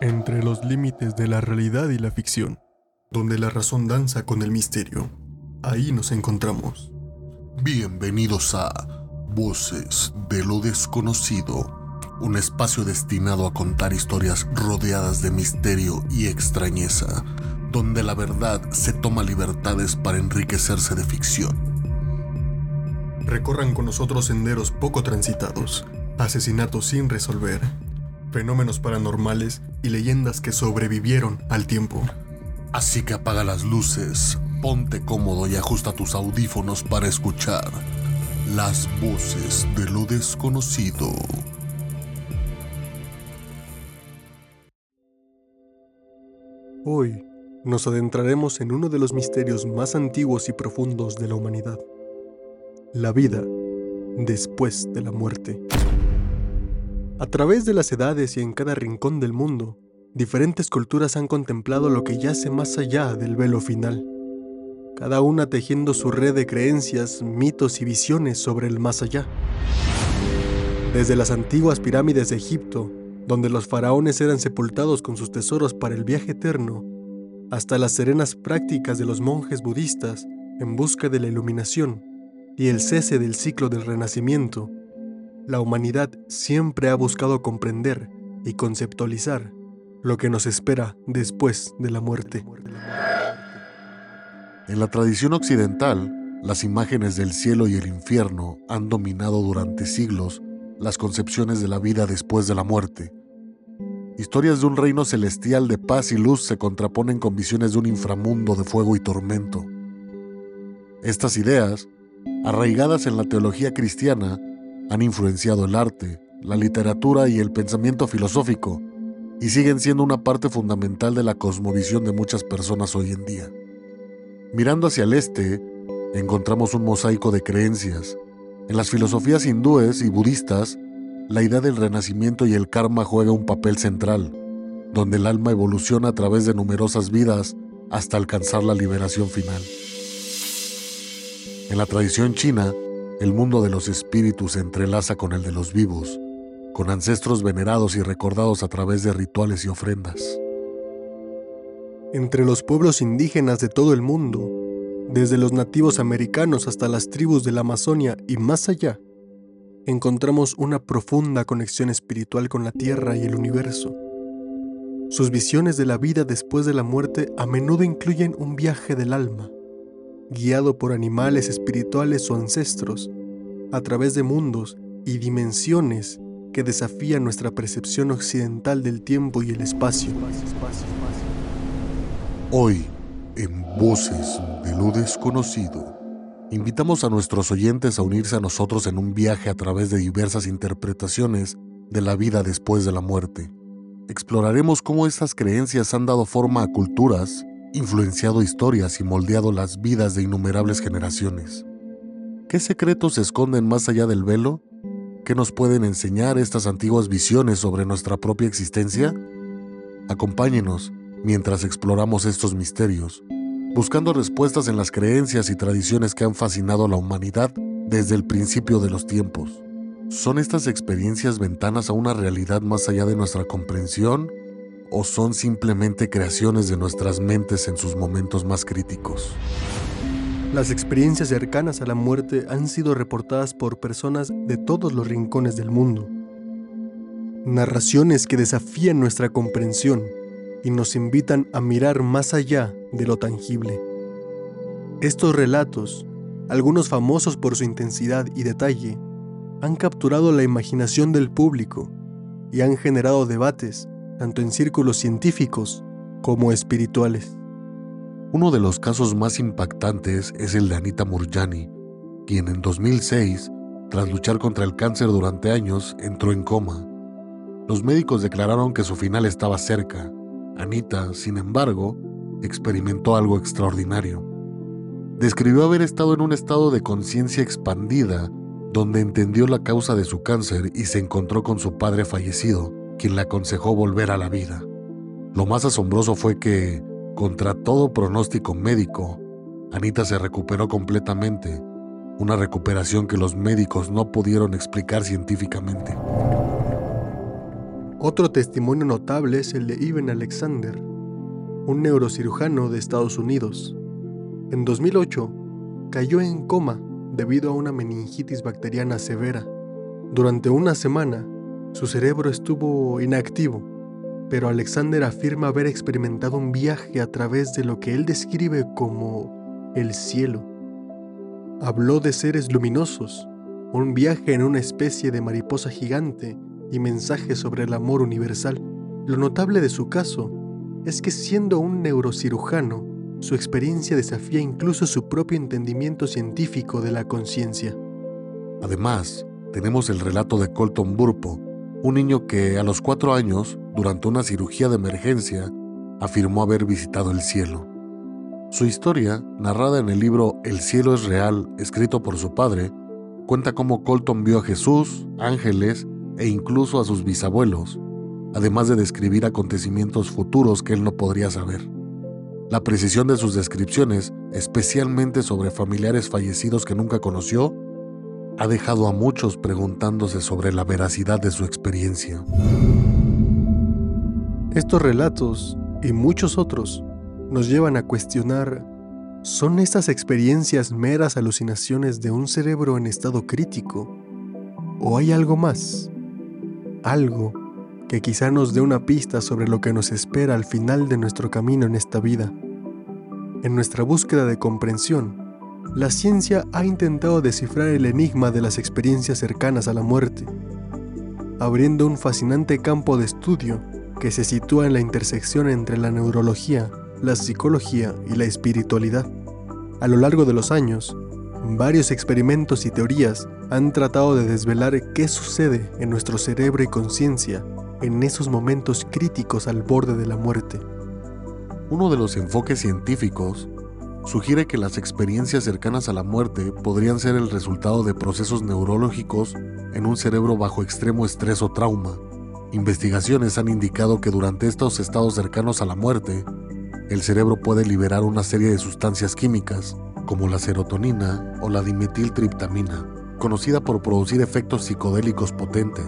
entre los límites de la realidad y la ficción, donde la razón danza con el misterio. Ahí nos encontramos. Bienvenidos a Voces de lo Desconocido, un espacio destinado a contar historias rodeadas de misterio y extrañeza, donde la verdad se toma libertades para enriquecerse de ficción. Recorran con nosotros senderos poco transitados, asesinatos sin resolver, fenómenos paranormales y leyendas que sobrevivieron al tiempo. Así que apaga las luces, ponte cómodo y ajusta tus audífonos para escuchar las voces de lo desconocido. Hoy nos adentraremos en uno de los misterios más antiguos y profundos de la humanidad, la vida después de la muerte. A través de las edades y en cada rincón del mundo, diferentes culturas han contemplado lo que yace más allá del velo final, cada una tejiendo su red de creencias, mitos y visiones sobre el más allá. Desde las antiguas pirámides de Egipto, donde los faraones eran sepultados con sus tesoros para el viaje eterno, hasta las serenas prácticas de los monjes budistas en busca de la iluminación y el cese del ciclo del renacimiento, la humanidad siempre ha buscado comprender y conceptualizar lo que nos espera después de la muerte. En la tradición occidental, las imágenes del cielo y el infierno han dominado durante siglos las concepciones de la vida después de la muerte. Historias de un reino celestial de paz y luz se contraponen con visiones de un inframundo de fuego y tormento. Estas ideas, arraigadas en la teología cristiana, han influenciado el arte, la literatura y el pensamiento filosófico, y siguen siendo una parte fundamental de la cosmovisión de muchas personas hoy en día. Mirando hacia el este, encontramos un mosaico de creencias. En las filosofías hindúes y budistas, la idea del renacimiento y el karma juega un papel central, donde el alma evoluciona a través de numerosas vidas hasta alcanzar la liberación final. En la tradición china, el mundo de los espíritus se entrelaza con el de los vivos, con ancestros venerados y recordados a través de rituales y ofrendas. Entre los pueblos indígenas de todo el mundo, desde los nativos americanos hasta las tribus de la Amazonia y más allá, encontramos una profunda conexión espiritual con la Tierra y el universo. Sus visiones de la vida después de la muerte a menudo incluyen un viaje del alma, guiado por animales espirituales o ancestros, a través de mundos y dimensiones que desafían nuestra percepción occidental del tiempo y el espacio. Hoy, en Voces de lo Desconocido, invitamos a nuestros oyentes a unirse a nosotros en un viaje a través de diversas interpretaciones de la vida después de la muerte. Exploraremos cómo estas creencias han dado forma a culturas, influenciado historias y moldeado las vidas de innumerables generaciones. ¿Qué secretos se esconden más allá del velo? ¿Qué nos pueden enseñar estas antiguas visiones sobre nuestra propia existencia? Acompáñenos mientras exploramos estos misterios, buscando respuestas en las creencias y tradiciones que han fascinado a la humanidad desde el principio de los tiempos. ¿Son estas experiencias ventanas a una realidad más allá de nuestra comprensión o son simplemente creaciones de nuestras mentes en sus momentos más críticos? Las experiencias cercanas a la muerte han sido reportadas por personas de todos los rincones del mundo. Narraciones que desafían nuestra comprensión y nos invitan a mirar más allá de lo tangible. Estos relatos, algunos famosos por su intensidad y detalle, han capturado la imaginación del público y han generado debates tanto en círculos científicos como espirituales. Uno de los casos más impactantes es el de Anita Murjani, quien en 2006, tras luchar contra el cáncer durante años, entró en coma. Los médicos declararon que su final estaba cerca. Anita, sin embargo, experimentó algo extraordinario. Describió haber estado en un estado de conciencia expandida, donde entendió la causa de su cáncer y se encontró con su padre fallecido, quien le aconsejó volver a la vida. Lo más asombroso fue que, contra todo pronóstico médico, Anita se recuperó completamente, una recuperación que los médicos no pudieron explicar científicamente. Otro testimonio notable es el de Ivan Alexander, un neurocirujano de Estados Unidos. En 2008, cayó en coma debido a una meningitis bacteriana severa. Durante una semana, su cerebro estuvo inactivo, pero Alexander afirma haber experimentado un viaje a través de lo que él describe como el cielo. Habló de seres luminosos, un viaje en una especie de mariposa gigante y mensajes sobre el amor universal. Lo notable de su caso es que siendo un neurocirujano, su experiencia desafía incluso su propio entendimiento científico de la conciencia. Además, tenemos el relato de Colton Burpo, un niño que a los cuatro años, durante una cirugía de emergencia, afirmó haber visitado el cielo. Su historia, narrada en el libro El cielo es real, escrito por su padre, cuenta cómo Colton vio a Jesús, ángeles e incluso a sus bisabuelos, además de describir acontecimientos futuros que él no podría saber. La precisión de sus descripciones, especialmente sobre familiares fallecidos que nunca conoció, ha dejado a muchos preguntándose sobre la veracidad de su experiencia. Estos relatos y muchos otros nos llevan a cuestionar, ¿son estas experiencias meras alucinaciones de un cerebro en estado crítico? ¿O hay algo más? algo que quizá nos dé una pista sobre lo que nos espera al final de nuestro camino en esta vida. En nuestra búsqueda de comprensión, la ciencia ha intentado descifrar el enigma de las experiencias cercanas a la muerte, abriendo un fascinante campo de estudio que se sitúa en la intersección entre la neurología, la psicología y la espiritualidad. A lo largo de los años, varios experimentos y teorías han tratado de desvelar qué sucede en nuestro cerebro y conciencia en esos momentos críticos al borde de la muerte. Uno de los enfoques científicos sugiere que las experiencias cercanas a la muerte podrían ser el resultado de procesos neurológicos en un cerebro bajo extremo estrés o trauma. Investigaciones han indicado que durante estos estados cercanos a la muerte, el cerebro puede liberar una serie de sustancias químicas, como la serotonina o la dimetiltriptamina, conocida por producir efectos psicodélicos potentes.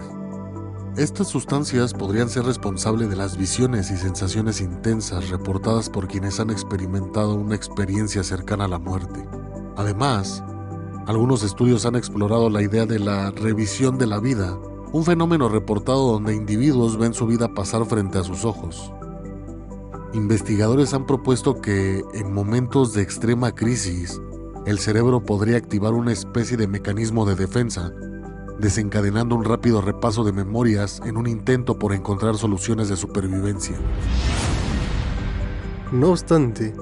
Estas sustancias podrían ser responsables de las visiones y sensaciones intensas reportadas por quienes han experimentado una experiencia cercana a la muerte. Además, algunos estudios han explorado la idea de la revisión de la vida, un fenómeno reportado donde individuos ven su vida pasar frente a sus ojos. Investigadores han propuesto que en momentos de extrema crisis, el cerebro podría activar una especie de mecanismo de defensa, desencadenando un rápido repaso de memorias en un intento por encontrar soluciones de supervivencia. No obstante,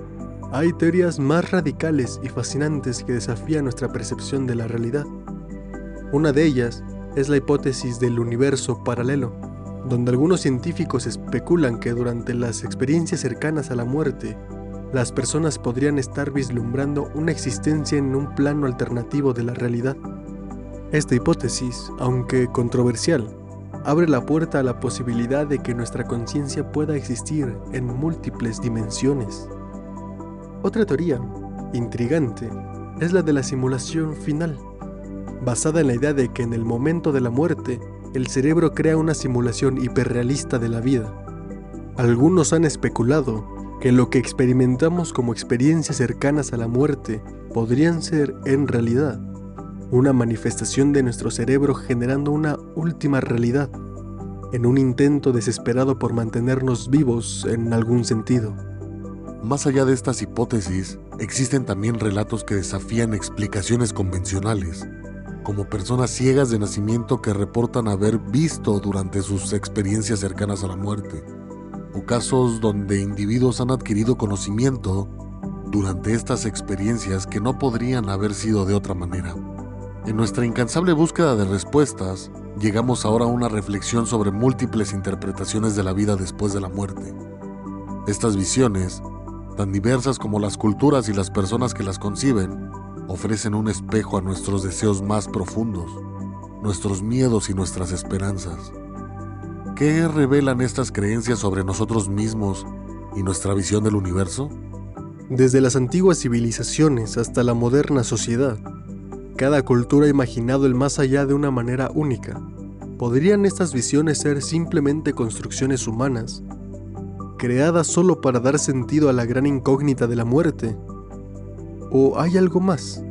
hay teorías más radicales y fascinantes que desafían nuestra percepción de la realidad. Una de ellas es la hipótesis del universo paralelo, donde algunos científicos especulan que durante las experiencias cercanas a la muerte, las personas podrían estar vislumbrando una existencia en un plano alternativo de la realidad. Esta hipótesis, aunque controversial, abre la puerta a la posibilidad de que nuestra conciencia pueda existir en múltiples dimensiones. Otra teoría, intrigante, es la de la simulación final, basada en la idea de que en el momento de la muerte, el cerebro crea una simulación hiperrealista de la vida. Algunos han especulado que lo que experimentamos como experiencias cercanas a la muerte podrían ser, en realidad, una manifestación de nuestro cerebro generando una última realidad, en un intento desesperado por mantenernos vivos en algún sentido. Más allá de estas hipótesis, existen también relatos que desafían explicaciones convencionales, como personas ciegas de nacimiento que reportan haber visto durante sus experiencias cercanas a la muerte o casos donde individuos han adquirido conocimiento durante estas experiencias que no podrían haber sido de otra manera. En nuestra incansable búsqueda de respuestas, llegamos ahora a una reflexión sobre múltiples interpretaciones de la vida después de la muerte. Estas visiones, tan diversas como las culturas y las personas que las conciben, ofrecen un espejo a nuestros deseos más profundos, nuestros miedos y nuestras esperanzas. ¿Qué revelan estas creencias sobre nosotros mismos y nuestra visión del universo? Desde las antiguas civilizaciones hasta la moderna sociedad, cada cultura ha imaginado el más allá de una manera única, ¿Podrían estas visiones ser simplemente construcciones humanas, creadas solo para dar sentido a la gran incógnita de la muerte? ¿O hay algo más?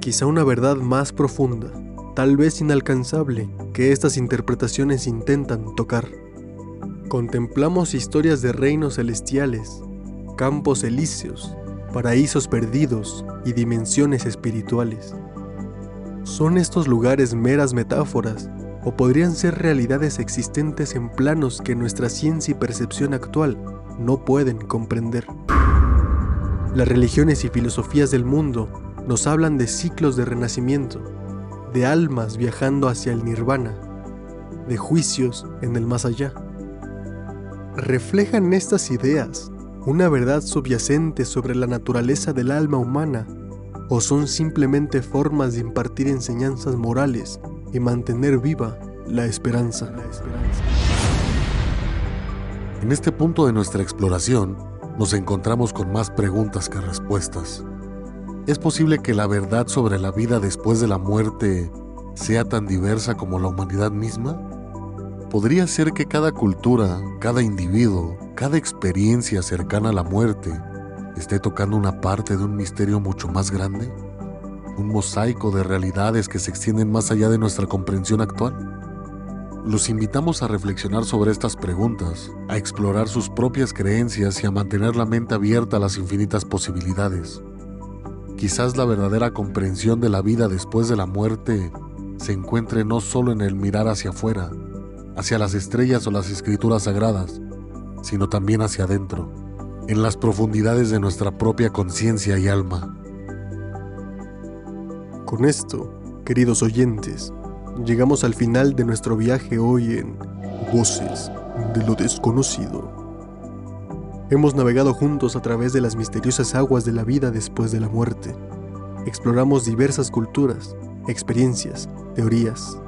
Quizá una verdad más profunda, tal vez inalcanzable, que estas interpretaciones intentan tocar. Contemplamos historias de reinos celestiales, campos elíseos, paraísos perdidos y dimensiones espirituales. ¿Son estos lugares meras metáforas o podrían ser realidades existentes en planos que nuestra ciencia y percepción actual no pueden comprender? Las religiones y filosofías del mundo nos hablan de ciclos de renacimiento, de almas viajando hacia el nirvana, de juicios en el más allá. ¿Reflejan estas ideas una verdad subyacente sobre la naturaleza del alma humana o son simplemente formas de impartir enseñanzas morales y mantener viva la esperanza. En este punto de nuestra exploración, nos encontramos con más preguntas que respuestas. ¿Es posible que la verdad sobre la vida después de la muerte sea tan diversa como la humanidad misma? ¿Podría ser que cada cultura, cada individuo, cada experiencia cercana a la muerte esté tocando una parte de un misterio mucho más grande? ¿Un mosaico de realidades que se extienden más allá de nuestra comprensión actual? Los invitamos a reflexionar sobre estas preguntas, a explorar sus propias creencias y a mantener la mente abierta a las infinitas posibilidades. Quizás la verdadera comprensión de la vida después de la muerte se encuentre no solo en el mirar hacia afuera, hacia las estrellas o las escrituras sagradas, sino también hacia adentro, en las profundidades de nuestra propia conciencia y alma. Con esto, queridos oyentes, llegamos al final de nuestro viaje hoy en Voces de lo desconocido. Hemos navegado juntos a través de las misteriosas aguas de la vida después de la muerte. Exploramos diversas culturas, experiencias, teorías,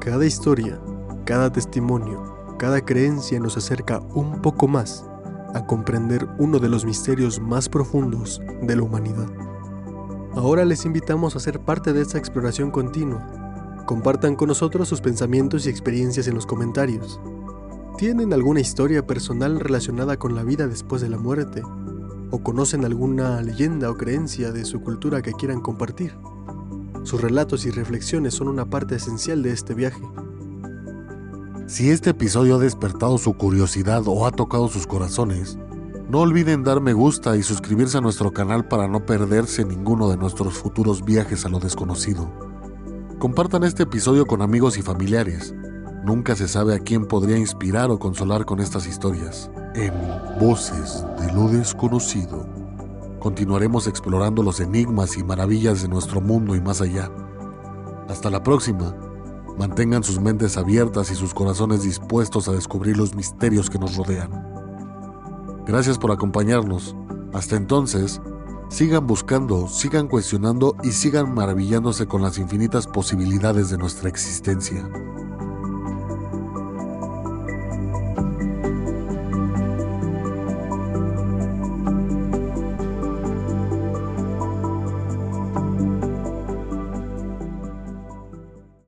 cada historia, cada testimonio, cada creencia nos acerca un poco más a comprender uno de los misterios más profundos de la humanidad. Ahora les invitamos a ser parte de esta exploración continua. Compartan con nosotros sus pensamientos y experiencias en los comentarios. ¿Tienen alguna historia personal relacionada con la vida después de la muerte? ¿O conocen alguna leyenda o creencia de su cultura que quieran compartir? Sus relatos y reflexiones son una parte esencial de este viaje. Si este episodio ha despertado su curiosidad o ha tocado sus corazones, no olviden dar me gusta y suscribirse a nuestro canal para no perderse ninguno de nuestros futuros viajes a lo desconocido. Compartan este episodio con amigos y familiares. Nunca se sabe a quién podría inspirar o consolar con estas historias. En Voces de lo desconocido continuaremos explorando los enigmas y maravillas de nuestro mundo y más allá. Hasta la próxima. Mantengan sus mentes abiertas y sus corazones dispuestos a descubrir los misterios que nos rodean. Gracias por acompañarnos. Hasta entonces, sigan buscando, sigan cuestionando y sigan maravillándose con las infinitas posibilidades de nuestra existencia.